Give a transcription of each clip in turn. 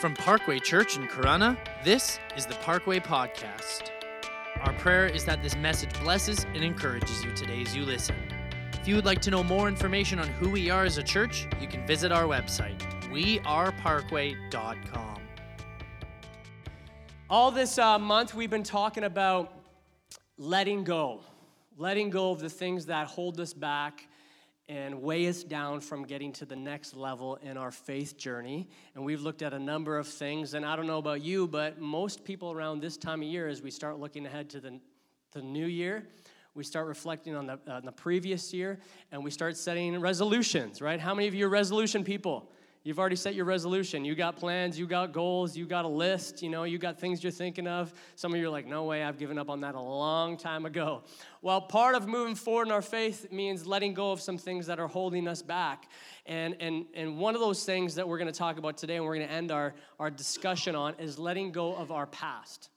From Parkway Church in Corona, this is the Parkway Podcast. Our prayer is that this message blesses and encourages you today as you listen. If you would like to know more information on who we are as a church, you can visit our website, weareparkway.com. All this uh, month, we've been talking about letting go, letting go of the things that hold us back and weigh us down from getting to the next level in our faith journey. And we've looked at a number of things. And I don't know about you, but most people around this time of year, as we start looking ahead to the, the new year, we start reflecting on the, uh, the previous year and we start setting resolutions, right? How many of you are resolution people? You've already set your resolution. You got plans, you got goals, you got a list, you know, you got things you're thinking of. Some of you are like, no way, I've given up on that a long time ago. Well, part of moving forward in our faith means letting go of some things that are holding us back. And, and, and one of those things that we're going to talk about today and we're going to end our, our discussion on is letting go of our past.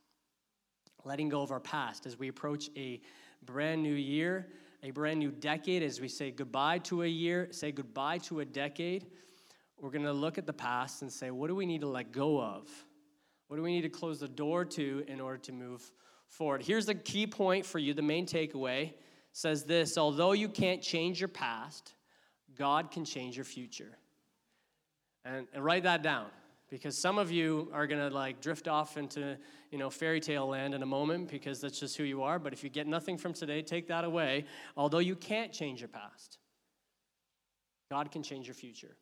Letting go of our past as we approach a brand new year, a brand new decade, as we say goodbye to a year, say goodbye to a decade we're going to look at the past and say, what do we need to let go of? What do we need to close the door to in order to move forward? Here's the key point for you. The main takeaway says this although you can't change your past, God can change your future. And, and write that down because some of you are going to like drift off into you know fairy tale land in a moment because that's just who you are but if you get nothing from today take that away although you can't change your past god can change your future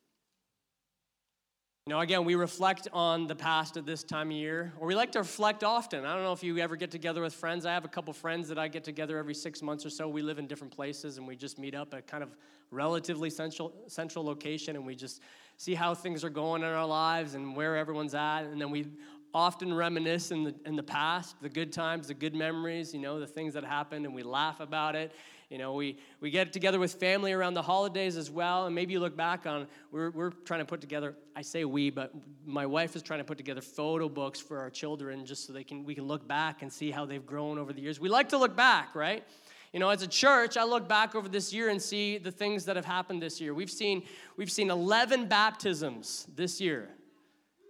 you know, again, we reflect on the past at this time of year, or we like to reflect often. I don't know if you ever get together with friends. I have a couple friends that I get together every six months or so. We live in different places, and we just meet up at kind of relatively central central location, and we just see how things are going in our lives and where everyone's at, and then we often reminisce in the in the past, the good times, the good memories, you know, the things that happened, and we laugh about it. You know, we, we get together with family around the holidays as well, and maybe you look back on, we're, we're trying to put together, I say we, but my wife is trying to put together photo books for our children just so they can, we can look back and see how they've grown over the years. We like to look back, right? You know, as a church, I look back over this year and see the things that have happened this year. We've seen, we've seen 11 baptisms this year.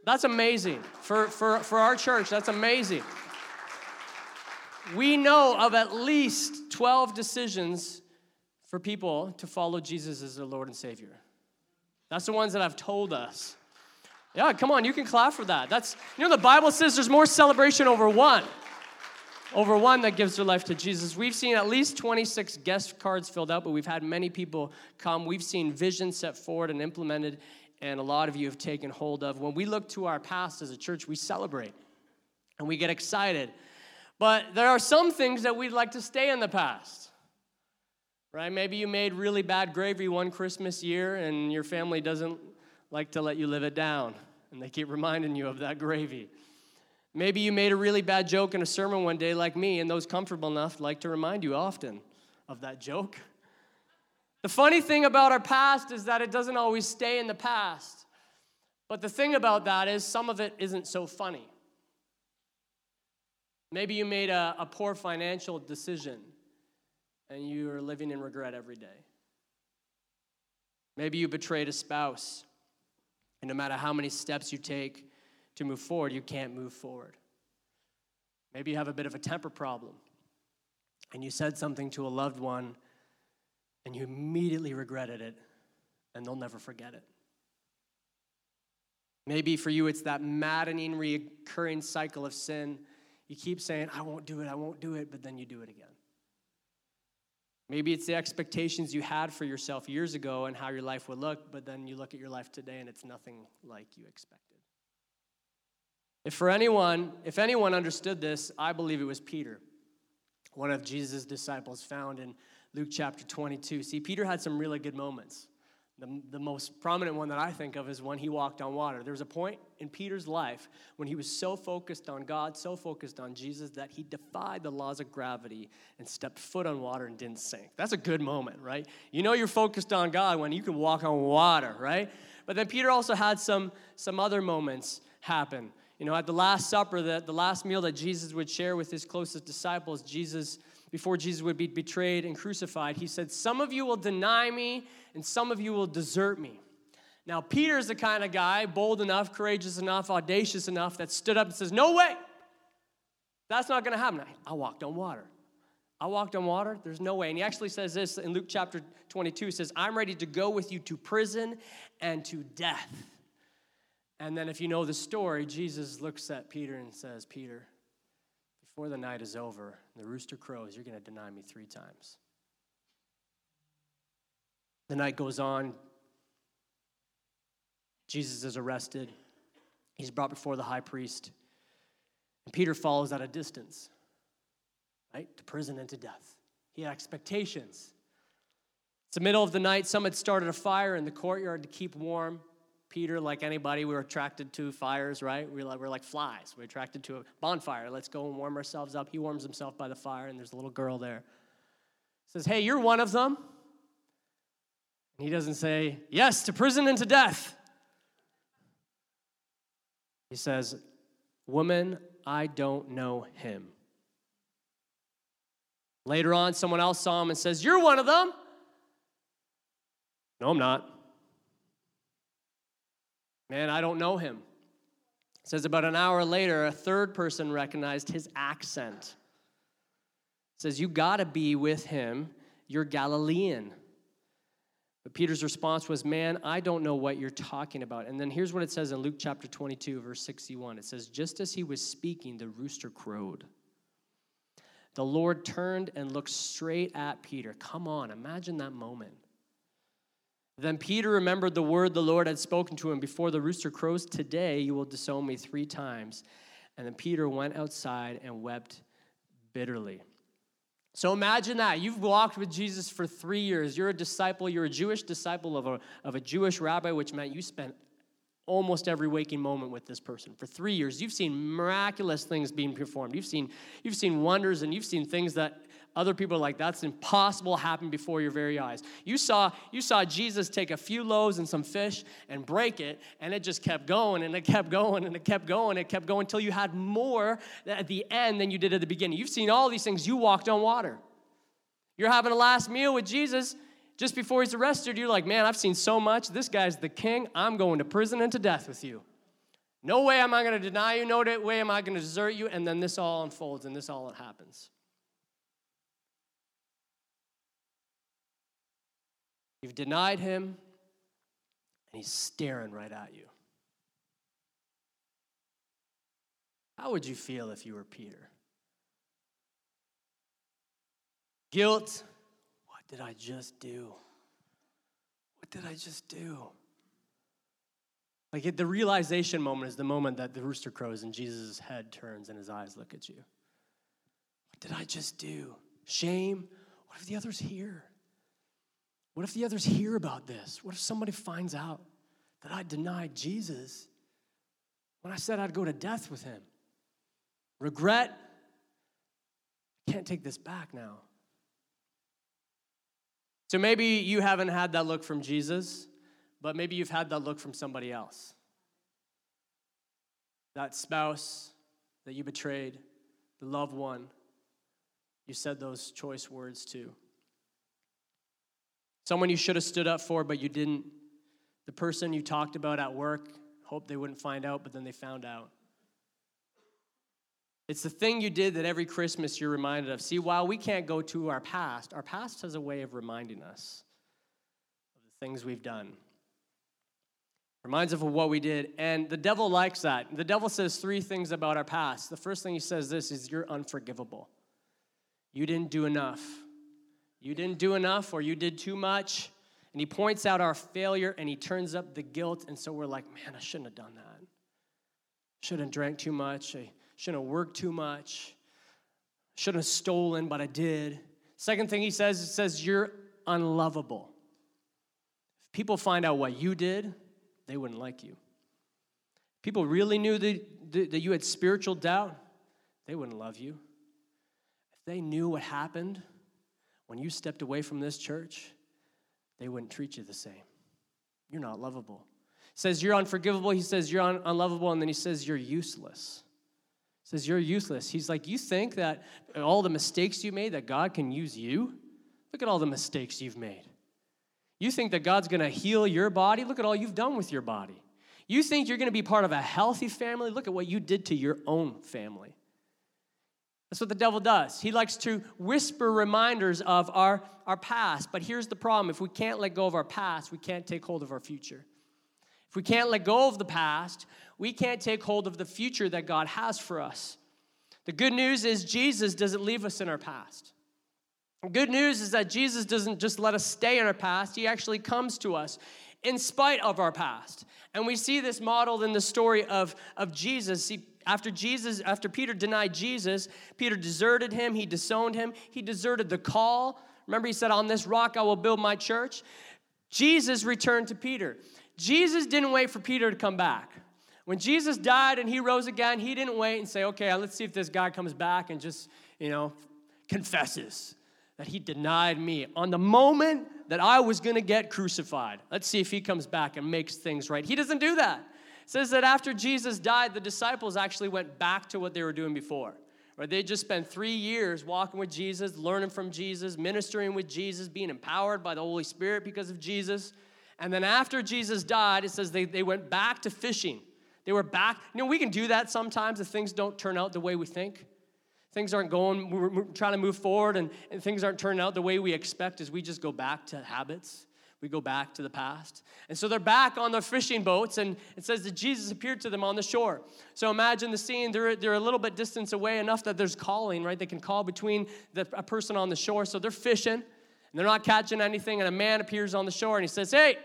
That's amazing. For, for, for our church, that's amazing we know of at least 12 decisions for people to follow Jesus as their Lord and Savior. That's the ones that I've told us. Yeah, come on, you can clap for that. That's, you know, the Bible says there's more celebration over one, over one that gives their life to Jesus. We've seen at least 26 guest cards filled out, but we've had many people come. We've seen vision set forward and implemented, and a lot of you have taken hold of. When we look to our past as a church, we celebrate and we get excited but there are some things that we'd like to stay in the past. Right? Maybe you made really bad gravy one Christmas year and your family doesn't like to let you live it down and they keep reminding you of that gravy. Maybe you made a really bad joke in a sermon one day like me and those comfortable enough like to remind you often of that joke. The funny thing about our past is that it doesn't always stay in the past. But the thing about that is some of it isn't so funny. Maybe you made a, a poor financial decision and you are living in regret every day. Maybe you betrayed a spouse, and no matter how many steps you take to move forward, you can't move forward. Maybe you have a bit of a temper problem, and you said something to a loved one, and you immediately regretted it, and they'll never forget it. Maybe for you, it's that maddening, recurring cycle of sin you keep saying, I won't do it, I won't do it, but then you do it again. Maybe it's the expectations you had for yourself years ago and how your life would look, but then you look at your life today and it's nothing like you expected. If for anyone, if anyone understood this, I believe it was Peter, one of Jesus' disciples found in Luke chapter 22. See, Peter had some really good moments. The, the most prominent one that I think of is when he walked on water. There was a point in Peter's life when he was so focused on God, so focused on Jesus, that he defied the laws of gravity and stepped foot on water and didn't sink. That's a good moment, right? You know you're focused on God when you can walk on water, right? But then Peter also had some, some other moments happen. You know, at the Last Supper, the, the last meal that Jesus would share with his closest disciples, Jesus before Jesus would be betrayed and crucified, he said, Some of you will deny me, and some of you will desert me. Now, Peter's the kind of guy, bold enough, courageous enough, audacious enough, that stood up and says, No way! That's not to happen. I walked on water. I walked on water. There's no way. And he actually says this in Luke chapter 22. He says, I'm ready to go with you to prison and to death. And then, if you know the story, Jesus looks at Peter and says, Peter, before the night is over the rooster crows, you're going to deny me three times. The night goes on. Jesus is arrested. He's brought before the high priest. And Peter follows at a distance, right? To prison and to death. He had expectations. It's the middle of the night. Some had started a fire in the courtyard to keep warm. Peter, like anybody, we were attracted to fires, right? We're like, flies. We're attracted to a bonfire. Let's go and warm ourselves up. He warms himself by the fire, and there's a little girl there. Says, Hey, you're one of them. And he doesn't say, Yes, to prison and to death. He says, Woman, I don't know him. Later on, someone else saw him and says, You're one of them. No, I'm not. Man, I don't know him. It says about an hour later, a third person recognized his accent. It says, You gotta be with him. You're Galilean. But Peter's response was, Man, I don't know what you're talking about. And then here's what it says in Luke chapter 22, verse 61. It says, Just as he was speaking, the rooster crowed. The Lord turned and looked straight at Peter. Come on, imagine that moment. Then Peter remembered the word the Lord had spoken to him before the rooster crows, Today you will disown me three times. And then Peter went outside and wept bitterly. So imagine that. You've walked with Jesus for three years. You're a disciple, you're a Jewish disciple of a, of a Jewish rabbi, which meant you spent almost every waking moment with this person for three years you've seen miraculous things being performed you've seen you've seen wonders and you've seen things that other people are like that's impossible happen before your very eyes you saw you saw jesus take a few loaves and some fish and break it and it just kept going and it kept going and it kept going it kept going until you had more at the end than you did at the beginning you've seen all these things you walked on water you're having a last meal with jesus just before he's arrested, you're like, man, I've seen so much. This guy's the king. I'm going to prison and to death with you. No way am I going to deny you. No way am I going to desert you. And then this all unfolds and this all happens. You've denied him, and he's staring right at you. How would you feel if you were Peter? Guilt, What did I just do? What did I just do? Like the realization moment is the moment that the rooster crows and Jesus' head turns and his eyes look at you. What did I just do? Shame? What if the others hear? What if the others hear about this? What if somebody finds out that I denied Jesus when I said I'd go to death with him? Regret? I can't take this back now. So maybe you haven't had that look from Jesus, but maybe you've had that look from somebody else. That spouse that you betrayed, the loved one you said those choice words to. Someone you should have stood up for, but you didn't. The person you talked about at work, hoped they wouldn't find out, but then they found out. It's the thing you did that every Christmas you're reminded of. See, while we can't go to our past, our past has a way of reminding us of the things we've done. Reminds us of what we did. And the devil likes that. The devil says three things about our past. The first thing he says this is you're unforgivable. You didn't do enough. You didn't do enough or you did too much. And he points out our failure and he turns up the guilt. And so we're like, man, I shouldn't have done that. Shouldn't have drank too much. I Shouldn't have worked too much. Shouldn't have stolen, but I did. Second thing he says, it says, You're unlovable. If people find out what you did, they wouldn't like you. People really knew that, that you had spiritual doubt, they wouldn't love you. If they knew what happened when you stepped away from this church, they wouldn't treat you the same. You're not lovable. He says you're unforgivable, he says you're un- unlovable, and then he says you're useless says you're useless. He's like, You think that all the mistakes you made, that God can use you? Look at all the mistakes you've made. You think that God's going to heal your body? Look at all you've done with your body. You think you're going to be part of a healthy family? Look at what you did to your own family. That's what the devil does. He likes to whisper reminders of our, our past. But here's the problem if we can't let go of our past, we can't take hold of our future. If we can't let go of the past, we can't take hold of the future that God has for us. The good news is Jesus doesn't leave us in our past. The good news is that Jesus doesn't just let us stay in our past, He actually comes to us in spite of our past. And we see this modeled in the story of, of Jesus. See, after Jesus, after Peter denied Jesus, Peter deserted him, he disowned him, he deserted the call. Remember, he said, On this rock I will build my church. Jesus returned to Peter. Jesus didn't wait for Peter to come back. When Jesus died and he rose again, he didn't wait and say, okay, let's see if this guy comes back and just, you know, confesses that he denied me on the moment that I was going to get crucified. Let's see if he comes back and makes things right. He doesn't do that says that after Jesus died, the disciples actually went back to what they were doing before. Right? They just spent three years walking with Jesus, learning from Jesus, ministering with Jesus, being empowered by the Holy Spirit because of Jesus. And then after Jesus died, it says they, they went back to fishing. They were back. You know, we can do that sometimes if things don't turn out the way we think. Things aren't going, we're trying to move forward, and, and things aren't turning out the way we expect as we just go back to habits we go back to the past. And so they're back on their fishing boats, and it says that Jesus appeared to them on the shore. So imagine the scene. They're, they're a little bit distance away enough that there's calling, right? They can call between the, a person on the shore. So they're fishing, and they're not catching anything, and a man appears on the shore, and he says, Hey,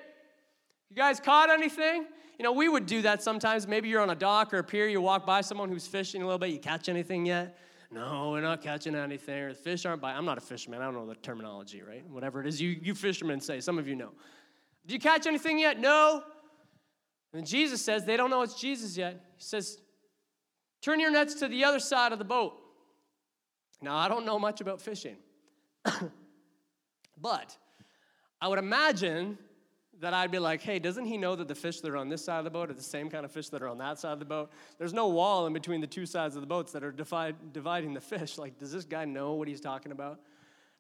you guys caught anything? You know, we would do that sometimes. Maybe you're on a dock or a pier, you walk by someone who's fishing a little bit, you catch anything yet? No, we're not catching anything. Or the fish aren't biting. I'm not a fisherman. I don't know the terminology, right? Whatever it is you, you fishermen say. Some of you know. Did you catch anything yet? No. And Jesus says, they don't know it's Jesus yet. He says, turn your nets to the other side of the boat. Now, I don't know much about fishing. but I would imagine that I'd be like, hey, doesn't he know that the fish that are on this side of the boat are the same kind of fish that are on that side of the boat? There's no wall in between the two sides of the boats that are divide, dividing the fish. Like, does this guy know what he's talking about?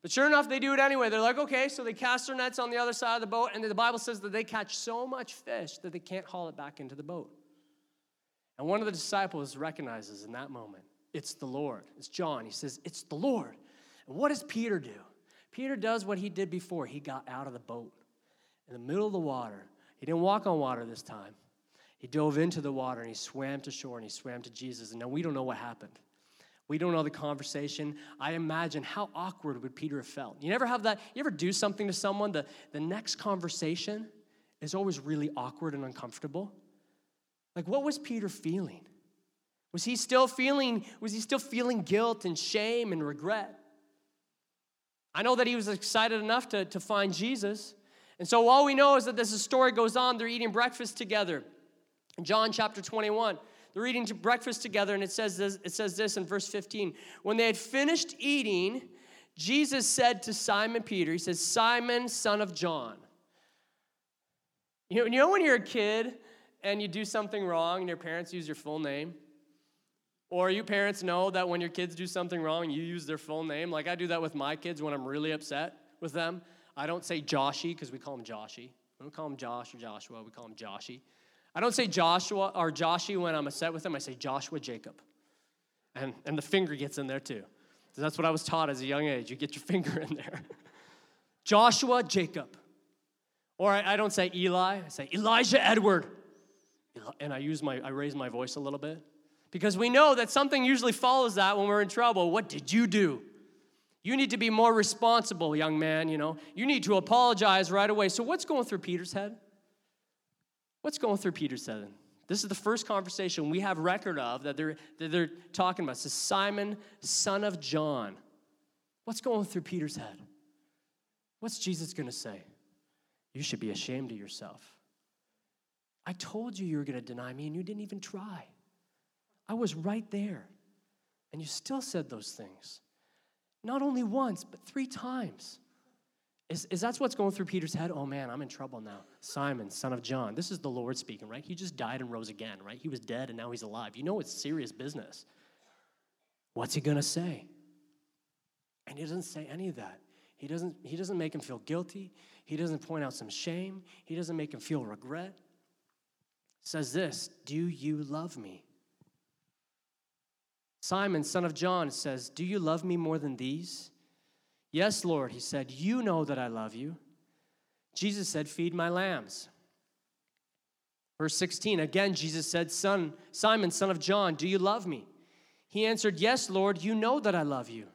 But sure enough, they do it anyway. They're like, okay, so they cast their nets on the other side of the boat, and the Bible says that they catch so much fish that they can't haul it back into the boat. And one of the disciples recognizes in that moment, it's the Lord. It's John. He says, it's the Lord. And what does Peter do? Peter does what he did before. He got out of the boat in the middle of the water. He didn't walk on water this time. He dove into the water and he swam to shore and he swam to Jesus. And now we don't know what happened. We don't know the conversation. I imagine how awkward would Peter have felt. You never have that, you ever do something to someone, the, the next conversation is always really awkward and uncomfortable? Like, what was Peter feeling? Was he still feeling, was he still feeling guilt and shame and regret? I know that he was excited enough to, to find Jesus. And so all we know is that the story goes on, they're eating breakfast together. In John chapter 21, they're eating breakfast together, and it says this, it says this in verse 15. When they had finished eating, Jesus said to Simon Peter, He says, Simon, son of John. You know, you know when you're a kid and you do something wrong and your parents use your full name? Or you parents know that when your kids do something wrong, you use their full name. Like I do that with my kids when I'm really upset with them. I don't say Joshy because we call him Joshy. We don't call him Josh or Joshua, we call him Joshy. I don't say Joshua or Joshy when I'm upset with him, I say Joshua Jacob. And, and the finger gets in there too. So that's what I was taught as a young age. You get your finger in there. Joshua Jacob. Or I, I, don't say Eli, I say Elijah Edward. And I use my I raise my voice a little bit. Because we know that something usually follows that when we're in trouble. What did you do? You need to be more responsible, young man, you know. You need to apologize right away. So, what's going through Peter's head? What's going through Peter's head? This is the first conversation we have record of that they're, that they're talking about. Is Simon, son of John. What's going through Peter's head? What's Jesus going to say? You should be ashamed of yourself. I told you you were going to deny me, and you didn't even try. I was right there, and you still said those things. Not only once, but three times. Is, is that's what's going through Peter's head? Oh man, I'm in trouble now. Simon, son of John. This is the Lord speaking, right? He just died and rose again, right? He was dead and now he's alive. You know it's serious business. What's he to say? And he doesn't say any of that. He doesn't, he doesn't make him feel guilty. He doesn't point out some shame. He doesn't make him feel regret. says this Do you love me? Simon, son of John, says, Do you love me more than these? Yes, Lord, he said, You know that I love you. Jesus said, Feed my lambs. Verse 16, again, Jesus said, Son, Simon, son of John, do you love me? He answered, Yes, Lord, you know that I love you.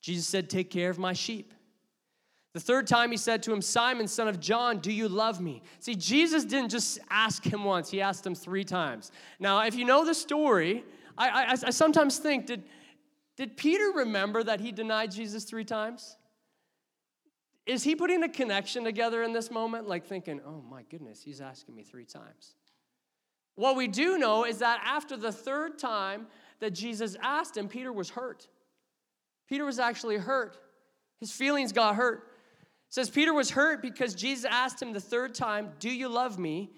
Jesus said, Take care of my sheep. The third time he said to him, Simon, son of John, do you love me? See, Jesus didn't just ask him once, he asked him three times. Now, if you know the story, I, I, I sometimes think, did, did Peter remember that he denied Jesus three times? Is he putting a connection together in this moment, like thinking, oh my goodness, he's asking me three times? What we do know is that after the third time that Jesus asked him, Peter was hurt. Peter was actually hurt. His feelings got hurt. It says Peter was hurt because Jesus asked him the third time, Do you love me?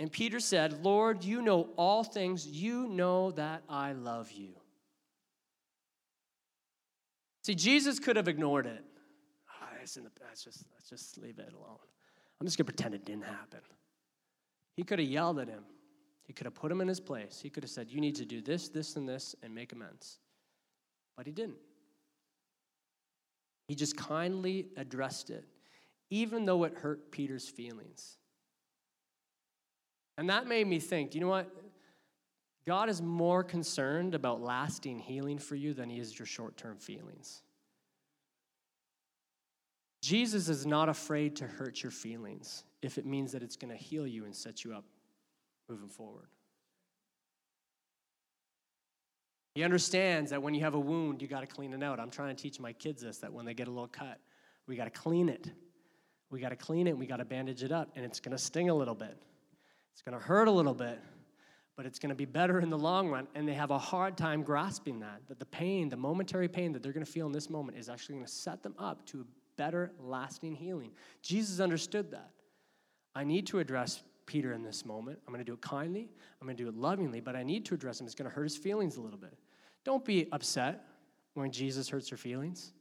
And Peter said, Lord, you know all things. You know that I love you. See, Jesus could have ignored it. Oh, it's in the. Just, let's just leave it alone. I'm just going to pretend it didn't happen. He could have yelled at him. He could have put him in his place. He could have said, You need to do this, this, and this, and make amends. But he didn't. He just kindly addressed it, even though it hurt Peter's feelings. And that made me think you know what? God is more concerned about lasting healing for you than he is your short term feelings. Jesus is not afraid to hurt your feelings if it means that it's going to heal you and set you up moving forward. He understands that when you have a wound, you got to clean it out. I'm trying to teach my kids this that when they get a little cut, we got to clean it. We got to clean it, and we got to bandage it up, and it's going to sting a little bit. It's going to hurt a little bit, but it's going to be better in the long run. And they have a hard time grasping that, that the pain, the momentary pain that they're going to feel in this moment is actually going to set them up to a better, lasting healing. Jesus understood that. I need to address Peter in this moment. I'm going to do it kindly, I'm going to do it lovingly, but I need to address him. It's going to hurt his feelings a little bit. Don't be upset when Jesus hurts your feelings.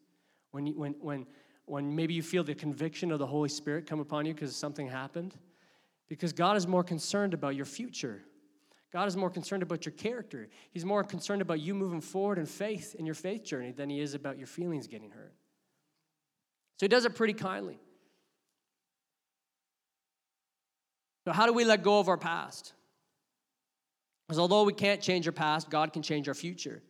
When, you, when, when, when maybe you feel the conviction of the Holy Spirit come upon you because something happened. Because God is more concerned about your future. God is more concerned about your character. He's more concerned about you moving forward in faith in your faith journey than he is about your feelings getting hurt. So he does it pretty kindly. So, how do we let go of our past? Because although we can't change our past, God can change our future.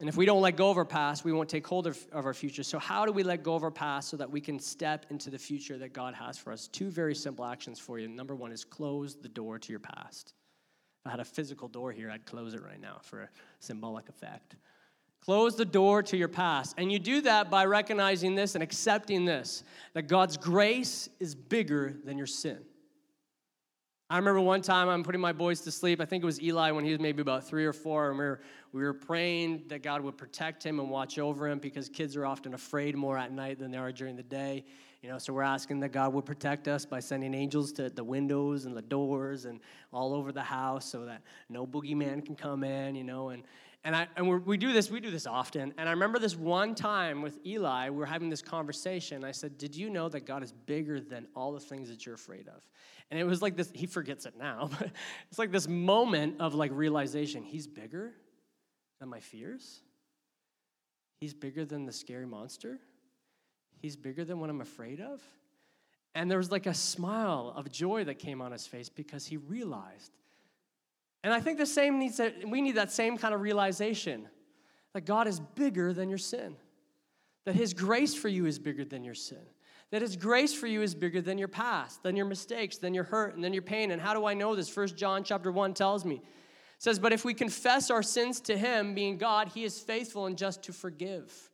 And if we don't let go of our past, we won't take hold of, of, our future. So, how do we let go of our past so that we can step into the future that God has for us? Two very simple actions for you. Number one is close the door to your past. If I had a physical door here, I'd close it right now for a symbolic effect. Close the door to your past. And you do that by recognizing this and accepting this that God's grace is bigger than your sin. I remember one time I'm putting my boys to sleep. I think it was Eli when he was maybe about three or four. And we were, we were praying that God would protect him and watch over him because kids are often afraid more at night than they are during the day. You know, so we're asking that God would protect us by sending angels to the windows and the doors and all over the house so that no boogeyman can come in, you know. And, and, I, and we do this, we do this often. And I remember this one time with Eli, we were having this conversation. I said, Did you know that God is bigger than all the things that you're afraid of? And it was like this, he forgets it now, but it's like this moment of like realization. He's bigger than my fears. He's bigger than the scary monster. He's bigger than what I'm afraid of. And there was like a smile of joy that came on his face because he realized and I think the same needs to, we need that same kind of realization that God is bigger than your sin. That his grace for you is bigger than your sin. That his grace for you is bigger than your past, than your mistakes, than your hurt, and than your pain. And how do I know this? First John chapter 1 tells me. Says, But if we confess our sins to him, being God, he is faithful and just to forgive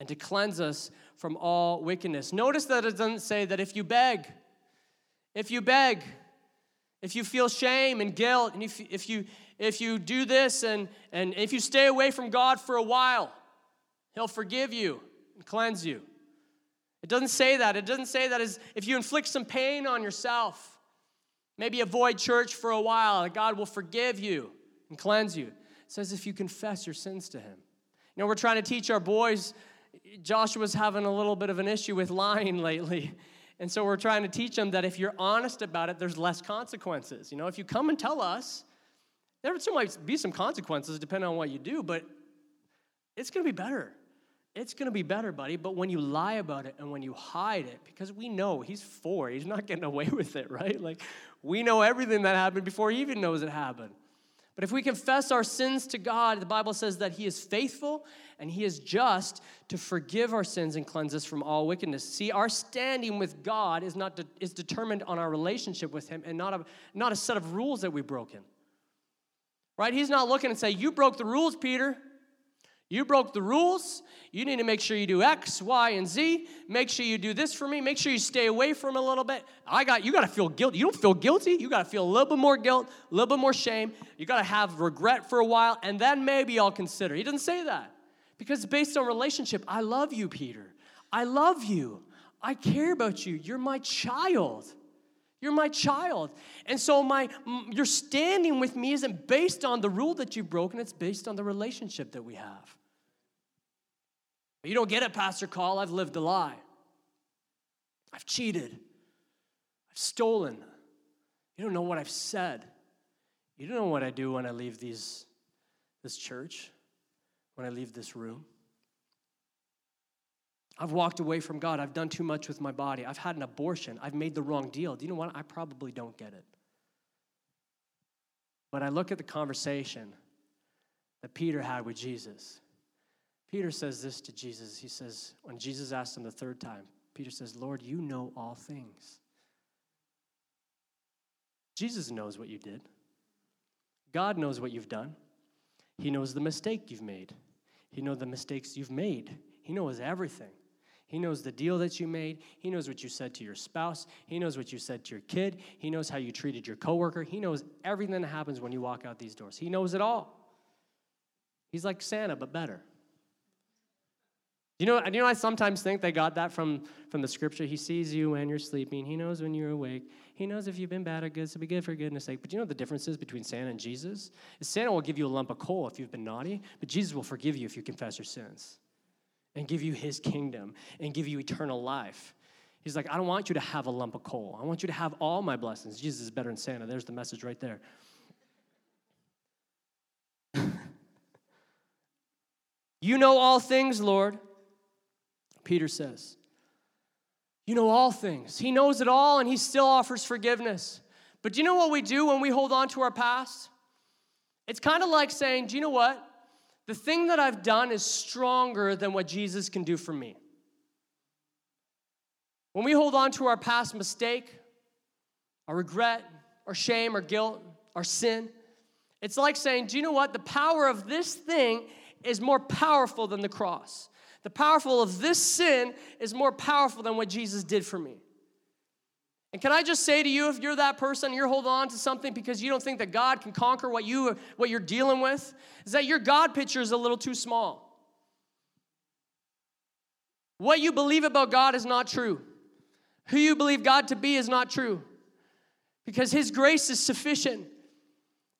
and to cleanse us from all wickedness. Notice that it doesn't say that if you beg, if you beg, if you feel shame and guilt, and if, if, you, if you do this and, and if you stay away from God for a while, He'll forgive you and cleanse you. It doesn't say that. It doesn't say that is if you inflict some pain on yourself, maybe avoid church for a while, God will forgive you and cleanse you. It says if you confess your sins to Him. You know, we're trying to teach our boys. Joshua's having a little bit of an issue with lying lately. And so we're trying to teach them that if you're honest about it, there's less consequences. You know, if you come and tell us, there might be some consequences depending on what you do, but it's going to be better. It's going to be better, buddy. But when you lie about it and when you hide it, because we know he's four, he's not getting away with it, right? Like, we know everything that happened before he even knows it happened. But if we confess our sins to God, the Bible says that He is faithful and He is just to forgive our sins and cleanse us from all wickedness. See, our standing with God is, not de- is determined on our relationship with Him and not a, not a set of rules that we've broken. Right? He's not looking and say, You broke the rules, Peter. You broke the rules. You need to make sure you do X, Y, and Z. Make sure you do this for me. Make sure you stay away from a little bit. I got you got to feel guilty. You don't feel guilty. You got to feel a little bit more guilt, a little bit more shame. You got to have regret for a while, and then maybe I'll consider. He doesn't say that because based on relationship. I love you, Peter. I love you. I care about you. You're my child. You're my child. And so my your standing with me isn't based on the rule that you've broken, it's based on the relationship that we have. You don't get it, Pastor Call. I've lived a lie. I've cheated. I've stolen. You don't know what I've said. You don't know what I do when I leave these, this church, when I leave this room. I've walked away from God. I've done too much with my body. I've had an abortion. I've made the wrong deal. Do you know what? I probably don't get it. But I look at the conversation that Peter had with Jesus. Peter says this to Jesus. He says, when Jesus asked him the third time, Peter says, Lord, you know all things. Jesus knows what you did. God knows what you've done. He knows the mistake you've made. He knows the mistakes you've made. He knows everything. He knows the deal that you made. He knows what you said to your spouse. He knows what you said to your kid. He knows how you treated your coworker. He knows everything that happens when you walk out these doors. He knows it all. He's like Santa, but better. You know, you know, I sometimes think they got that from, from the scripture. He sees you when you're sleeping. He knows when you're awake. He knows if you've been bad or good, so be good for goodness sake. But you know the differences between Santa and Jesus? Is Santa will give you a lump of coal if you've been naughty, but Jesus will forgive you if you confess your sins and give you his kingdom and give you eternal life. He's like, I don't want you to have a lump of coal. I want you to have all my blessings. Jesus is better than Santa. There's the message right there. you know all things, Lord, Peter says. You know all things. He knows it all and he still offers forgiveness. But do you know what we do when we hold on to our past? It's kind of like saying, Do you know what? The thing that I've done is stronger than what Jesus can do for me. When we hold on to our past mistake, our regret, our shame, our guilt, our sin, it's like saying, Do you know what? The power of this thing is more powerful than the cross. The powerful of this sin is more powerful than what Jesus did for me. And can I just say to you, if you're that person, you're holding on to something because you don't think that God can conquer what, you, what you're dealing with, is that your God picture is a little too small. What you believe about God is not true. Who you believe God to be is not true. Because His grace is sufficient,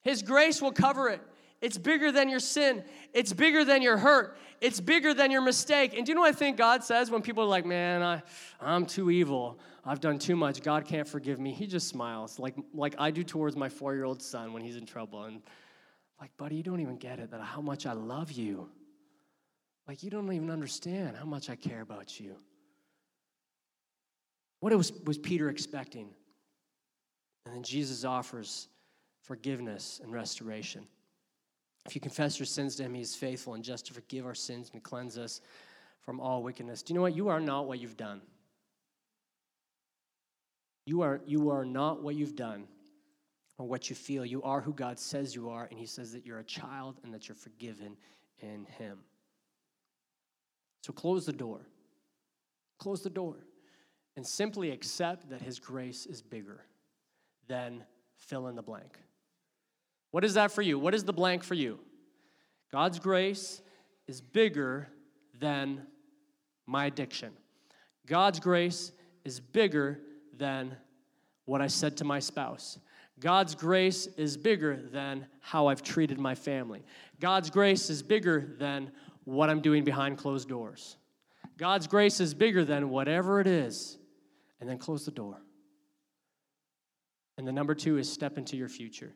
His grace will cover it. It's bigger than your sin. It's bigger than your hurt. It's bigger than your mistake. And do you know what I think God says when people are like, man, I, I'm too evil. I've done too much. God can't forgive me. He just smiles like, like I do towards my four year old son when he's in trouble. And like, buddy, you don't even get it that how much I love you. Like, you don't even understand how much I care about you. What was, was Peter expecting? And then Jesus offers forgiveness and restoration. If you confess your sins to him, he is faithful and just to forgive our sins and cleanse us from all wickedness. Do you know what? You are not what you've done. You are, you are not what you've done or what you feel. You are who God says you are, and he says that you're a child and that you're forgiven in him. So close the door. Close the door. And simply accept that his grace is bigger than fill in the blank. What is that for you? What is the blank for you? God's grace is bigger than my addiction. God's grace is bigger than what I said to my spouse. God's grace is bigger than how I've treated my family. God's grace is bigger than what I'm doing behind closed doors. God's grace is bigger than whatever it is. And then close the door. And the number two is step into your future.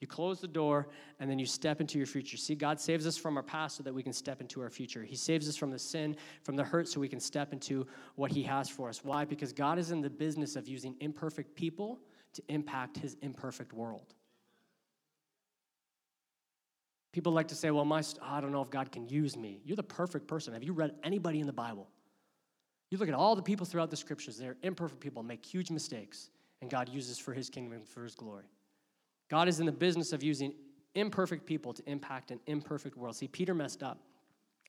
You close the door and then you step into your future. See, God saves us from our past so that we can step into our future. He saves us from the sin, from the hurt, so we can step into what He has for us. Why? Because God is in the business of using imperfect people to impact His imperfect world. People like to say, well, my, I don't know if God can use me. You're the perfect person. Have you read anybody in the Bible? You look at all the people throughout the scriptures, they're imperfect people, make huge mistakes, and God uses for his kingdom and for his glory. God is in the business of using imperfect people to impact an imperfect world. See, Peter messed up.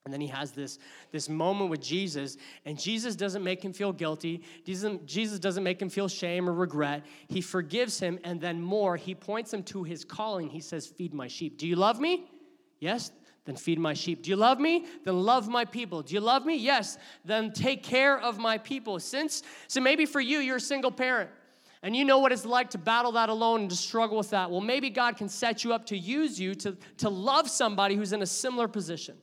And then he has this, this moment with Jesus, and Jesus doesn't make him feel guilty. Jesus, Jesus doesn't make him feel shame or regret. He forgives him, and then more, he points him to his calling. He says, Feed my sheep. Do you love me? Yes? Then feed my sheep. Do you love me? Then love my people. Do you love me? Yes. Then take care of my people. Since, so maybe for you, you're a single parent and you know what it's like to battle that alone and to struggle with that. Well, maybe God can set you up to use you to, to love somebody who's in a similar position.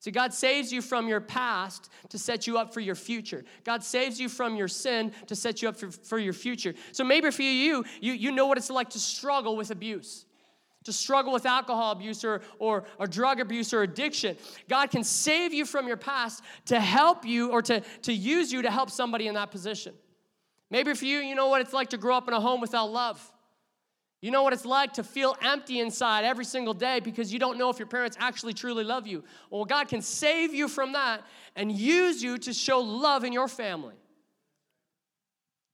So, God saves you from your past to set you up for your future. God saves you from your sin to set you up for, for your future. So, maybe for you, you, you know what it's like to struggle with abuse to struggle with alcohol abuse or, or, or drug abuse or addiction. God can save you from your past to help you or to, to use you to help somebody in that position. Maybe for you, you know what it's like to grow up in a home without love. You know what it's like to feel empty inside every single day because you don't know if your parents actually truly love you. Well, God can save you from that and use you to show love in your family.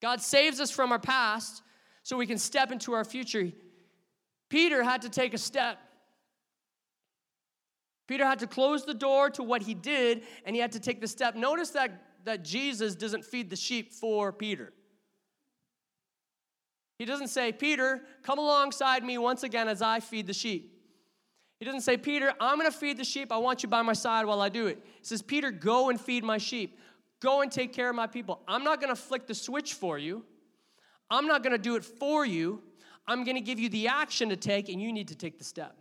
God saves us from our past so we can step into our future. Peter had to take a step. Peter had to close the door to what he did, and he had to take the step. Notice that, that Jesus doesn't feed the sheep for Peter. He doesn't say, Peter, come alongside me once again as I feed the sheep. He doesn't say, Peter, I'm going to feed the sheep. I want you by my side while I do it. He says, Peter, go and feed my sheep. Go and take care of my people. I'm not going to flick the switch for you. I'm not going to do it for you. I'm going to give you the action to take, and you need to take the step.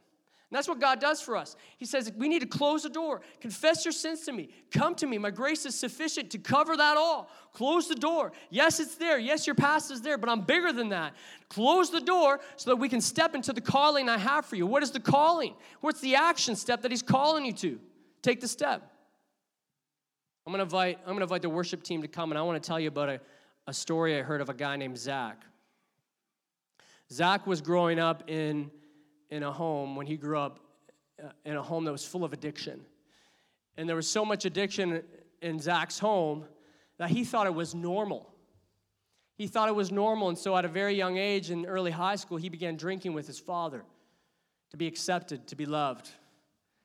And that's what God does for us. He says, We need to close the door. Confess your sins to me. Come to me. My grace is sufficient to cover that all. Close the door. Yes, it's there. Yes, your past is there, but I'm bigger than that. Close the door so that we can step into the calling I have for you. What is the calling? What's the action step that He's calling you to? Take the step. I'm going to invite, I'm to invite the worship team to come, and I want to tell you about a, a story I heard of a guy named Zach. Zach was growing up in, in a home when he grew up uh, in a home that was full of addiction. And there was so much addiction in Zach's home that he thought it was normal. He thought it was normal, and so at a very young age in early high school, he began drinking with his father to be accepted, to be loved.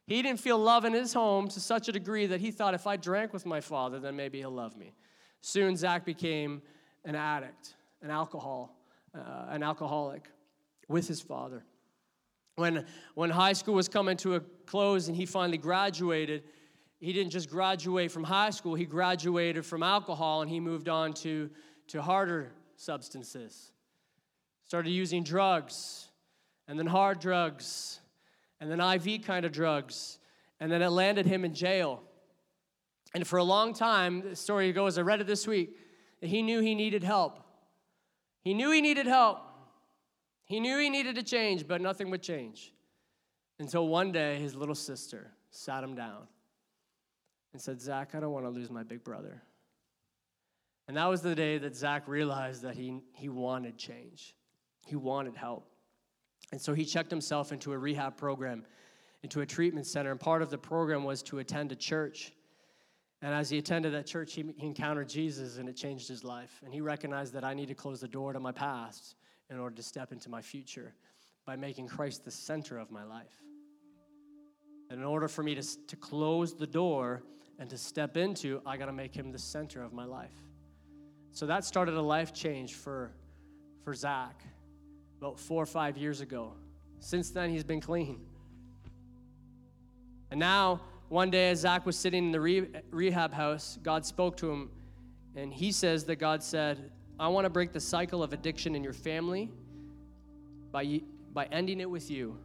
He didn't feel love in his home to such a degree that he thought if I drank with my father, then maybe he'll love me. Soon, Zach became an addict, an alcohol uh, an alcoholic with his father. When, when high school was coming to a close and he finally graduated, he didn't just graduate from high school, he graduated from alcohol and he moved on to, to harder substances. Started using drugs, and then hard drugs, and then IV kind of drugs, and then it landed him in jail. And for a long time, the story goes, I read it this week, that he knew he needed help. He knew he needed help. He knew he needed to change, but nothing would change. Until one day, his little sister sat him down and said, Zach, I don't want to lose my big brother. And that was the day that Zach realized that he, he wanted change, he wanted help. And so he checked himself into a rehab program, into a treatment center. And part of the program was to attend a church. And as he attended that church, he, he encountered Jesus and it changed his life. And he recognized that I need to close the door to my past in order to step into my future by making Christ the center of my life. And in order for me to, to close the door and to step into, I got to make him the center of my life. So that started a life change for, for Zach about four or five years ago. Since then, he's been clean. And now, one day, as Zach was sitting in the re- rehab house, God spoke to him, and he says that God said, I want to break the cycle of addiction in your family by, by ending it with you.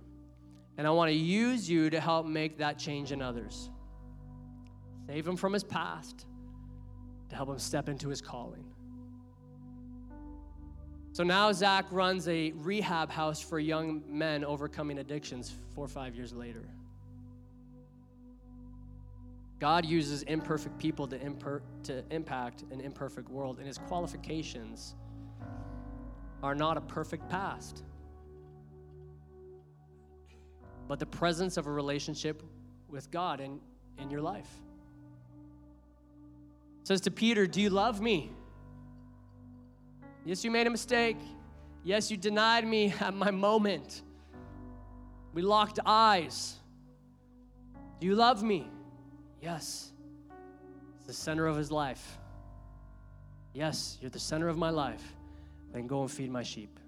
And I want to use you to help make that change in others. save him from his past, to help him step into his calling. So now Zach runs a rehab house for young men overcoming addictions four or five years later. God uses imperfect people to, imper- to impact an imperfect world, and his qualifications are not a perfect past, but the presence of a relationship with God in, in your life. It says to Peter, Do you love me? Yes, you made a mistake. Yes, you denied me at my moment. We locked eyes. Do you love me? Yes. It's the center of his life. Yes, you're the center of my life. Then go and feed my sheep.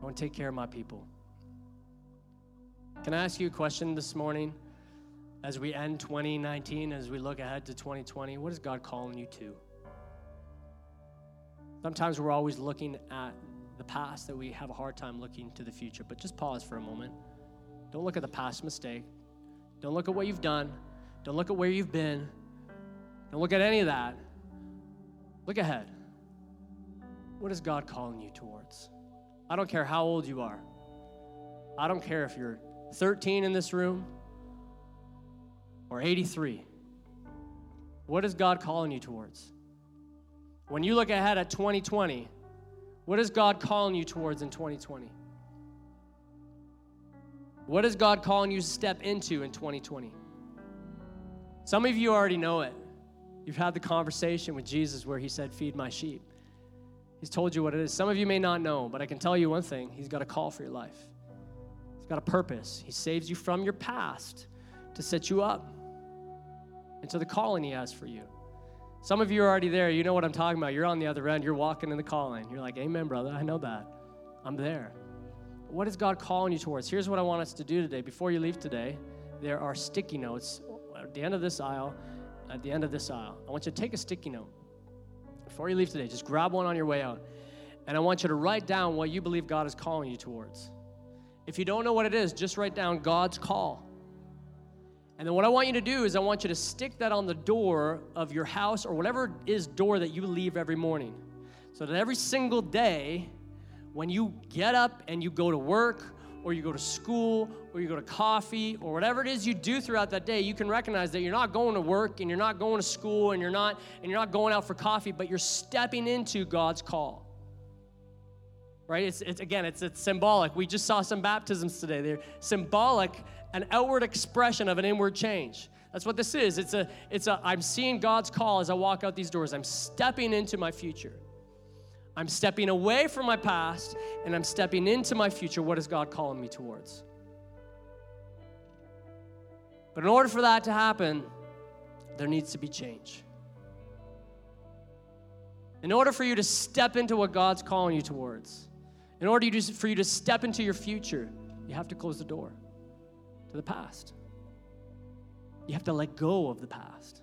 Go and take care of my people. Can I ask you a question this morning as we end 2019, as we look ahead to 2020? What is God calling you to? Sometimes we're always looking at the past that we have a hard time looking to the future, but just pause for a moment. Don't look at the past mistake. Don't look at what you've done. Don't look at where you've been. Don't look at any of that. Look ahead. What is God calling you towards? I don't care how old you are. I don't care if you're 13 in this room or 83. What is God calling you towards? When you look ahead at 2020, what is God calling you towards in 2020? What is God calling you to step into in 2020? Some of you already know it. You've had the conversation with Jesus where he said, Feed my sheep. He's told you what it is. Some of you may not know, but I can tell you one thing He's got a call for your life, He's got a purpose. He saves you from your past to set you up into the calling He has for you. Some of you are already there. You know what I'm talking about. You're on the other end. You're walking in the calling. You're like, Amen, brother. I know that. I'm there. What is God calling you towards? Here's what I want us to do today. Before you leave today, there are sticky notes at the end of this aisle. At the end of this aisle, I want you to take a sticky note. Before you leave today, just grab one on your way out. And I want you to write down what you believe God is calling you towards. If you don't know what it is, just write down God's call. And then what I want you to do is I want you to stick that on the door of your house or whatever is door that you leave every morning. So that every single day, when you get up and you go to work or you go to school or you go to coffee or whatever it is you do throughout that day, you can recognize that you're not going to work and you're not going to school and you're not and you're not going out for coffee, but you're stepping into God's call. Right? It's, it's again, it's, it's symbolic. We just saw some baptisms today. They're symbolic, an outward expression of an inward change. That's what this is. It's a, it's a, I'm seeing God's call as I walk out these doors. I'm stepping into my future. I'm stepping away from my past and I'm stepping into my future. What is God calling me towards? But in order for that to happen, there needs to be change. In order for you to step into what God's calling you towards, in order for you to step into your future, you have to close the door to the past. You have to let go of the past.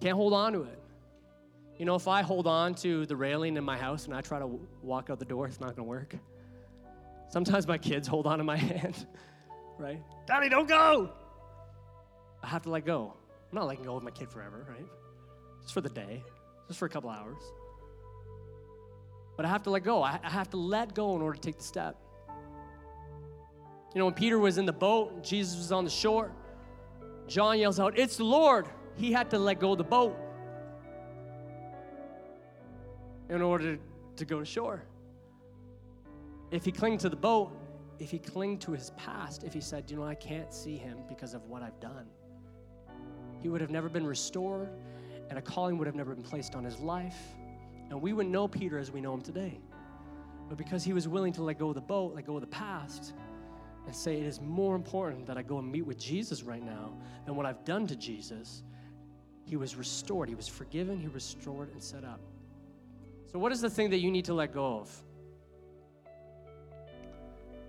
Can't hold on to it. You know, if I hold on to the railing in my house and I try to walk out the door, it's not going to work. Sometimes my kids hold on to my hand, right? Daddy, don't go! I have to let go. I'm not letting go of my kid forever, right? Just for the day, just for a couple hours. But I have to let go. I have to let go in order to take the step. You know, when Peter was in the boat, and Jesus was on the shore, John yells out, It's the Lord. He had to let go of the boat in order to go to shore. If he clung to the boat, if he clung to his past, if he said, You know, I can't see him because of what I've done, he would have never been restored, and a calling would have never been placed on his life. And we wouldn't know Peter as we know him today. But because he was willing to let go of the boat, let go of the past, and say, It is more important that I go and meet with Jesus right now than what I've done to Jesus, he was restored. He was forgiven, he was restored, and set up. So, what is the thing that you need to let go of?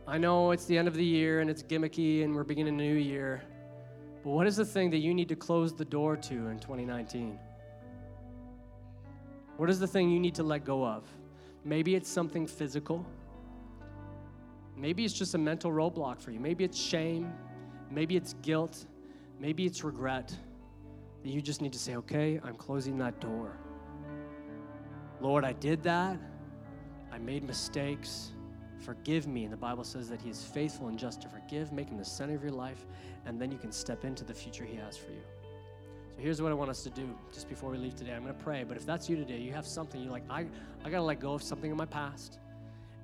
I know it's the end of the year and it's gimmicky and we're beginning a new year, but what is the thing that you need to close the door to in 2019? What is the thing you need to let go of? Maybe it's something physical. Maybe it's just a mental roadblock for you. Maybe it's shame. Maybe it's guilt. Maybe it's regret that you just need to say, okay, I'm closing that door. Lord, I did that. I made mistakes. Forgive me. And the Bible says that He is faithful and just to forgive, make Him the center of your life, and then you can step into the future He has for you. So here's what I want us to do just before we leave today. I'm going to pray, but if that's you today, you have something you're like, I, I got to let go of something in my past,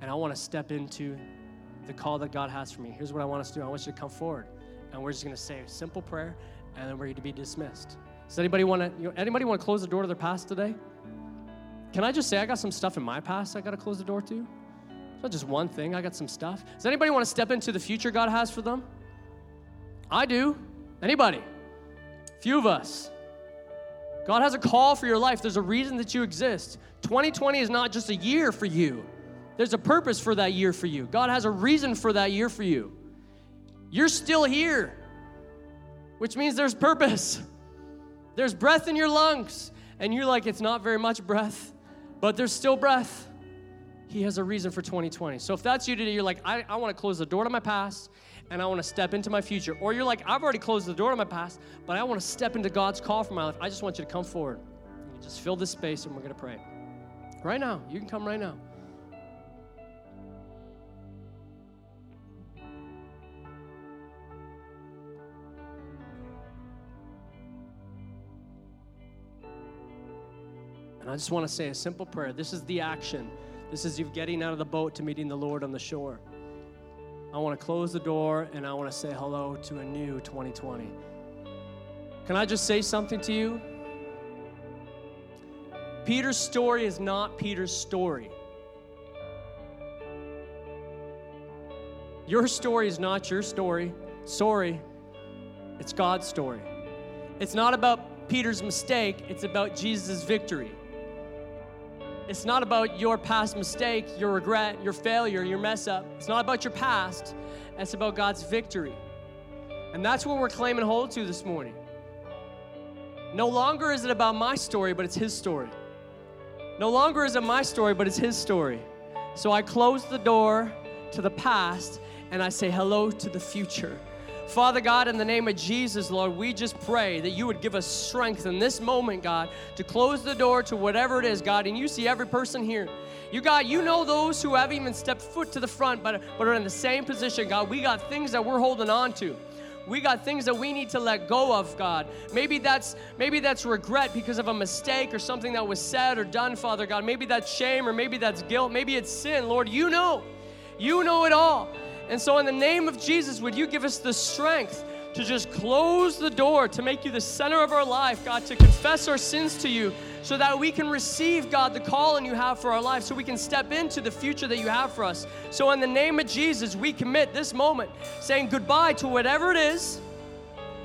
and I want to step into the call that God has for me. Here's what I want us to do I want you to come forward, and we're just going to say a simple prayer, and then we're going to be dismissed. Does anybody want to, you know, anybody want to close the door to their past today? Can I just say I got some stuff in my past I got to close the door to? It's not just one thing, I got some stuff. Does anybody want to step into the future God has for them? I do. Anybody? Few of us. God has a call for your life. There's a reason that you exist. 2020 is not just a year for you, there's a purpose for that year for you. God has a reason for that year for you. You're still here, which means there's purpose. There's breath in your lungs, and you're like, it's not very much breath but there's still breath. He has a reason for 2020. So if that's you today, you're like, I, I want to close the door to my past and I want to step into my future. Or you're like, I've already closed the door to my past, but I want to step into God's call for my life. I just want you to come forward. You just fill this space and we're going to pray. Right now. You can come right now. I just want to say a simple prayer. This is the action. This is you getting out of the boat to meeting the Lord on the shore. I want to close the door and I want to say hello to a new 2020. Can I just say something to you? Peter's story is not Peter's story. Your story is not your story. Sorry, it's God's story. It's not about Peter's mistake, it's about Jesus' victory. It's not about your past mistake, your regret, your failure, your mess up. It's not about your past. It's about God's victory. And that's what we're claiming hold to this morning. No longer is it about my story, but it's His story. No longer is it my story, but it's His story. So I close the door to the past and I say hello to the future. Father God, in the name of Jesus, Lord, we just pray that you would give us strength in this moment, God, to close the door to whatever it is, God. And you see every person here. You, God, you know those who haven't even stepped foot to the front, but, but are in the same position, God. We got things that we're holding on to. We got things that we need to let go of, God. Maybe that's maybe that's regret because of a mistake or something that was said or done, Father God. Maybe that's shame or maybe that's guilt. Maybe it's sin. Lord, you know. You know it all. And so, in the name of Jesus, would you give us the strength to just close the door, to make you the center of our life, God, to confess our sins to you, so that we can receive, God, the calling you have for our life, so we can step into the future that you have for us. So, in the name of Jesus, we commit this moment saying goodbye to whatever it is.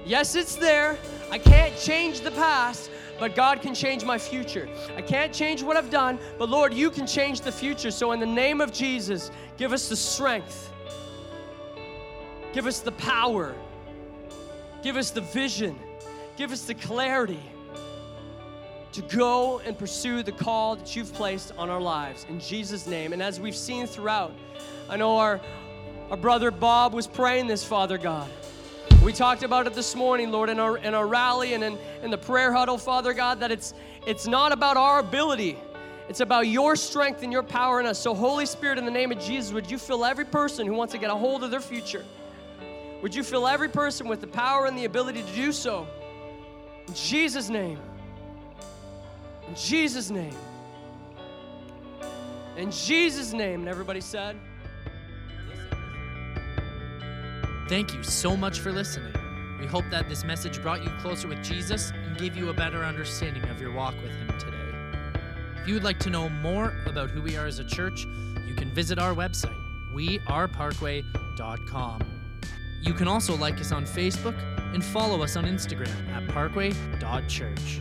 Yes, it's there. I can't change the past, but God can change my future. I can't change what I've done, but Lord, you can change the future. So, in the name of Jesus, give us the strength Give us the power. Give us the vision. Give us the clarity to go and pursue the call that you've placed on our lives in Jesus' name. And as we've seen throughout, I know our, our brother Bob was praying this, Father God. We talked about it this morning, Lord, in our, in our rally and in, in the prayer huddle, Father God, that it's, it's not about our ability. It's about your strength and your power in us. So, Holy Spirit, in the name of Jesus, would you fill every person who wants to get a hold of their future? Would you fill every person with the power and the ability to do so? In Jesus' name. In Jesus' name. In Jesus' name. And everybody said, Thank you so much for listening. We hope that this message brought you closer with Jesus and gave you a better understanding of your walk with Him today. If you would like to know more about who we are as a church, you can visit our website, weareparkway.com. You can also like us on Facebook and follow us on Instagram at parkway.church.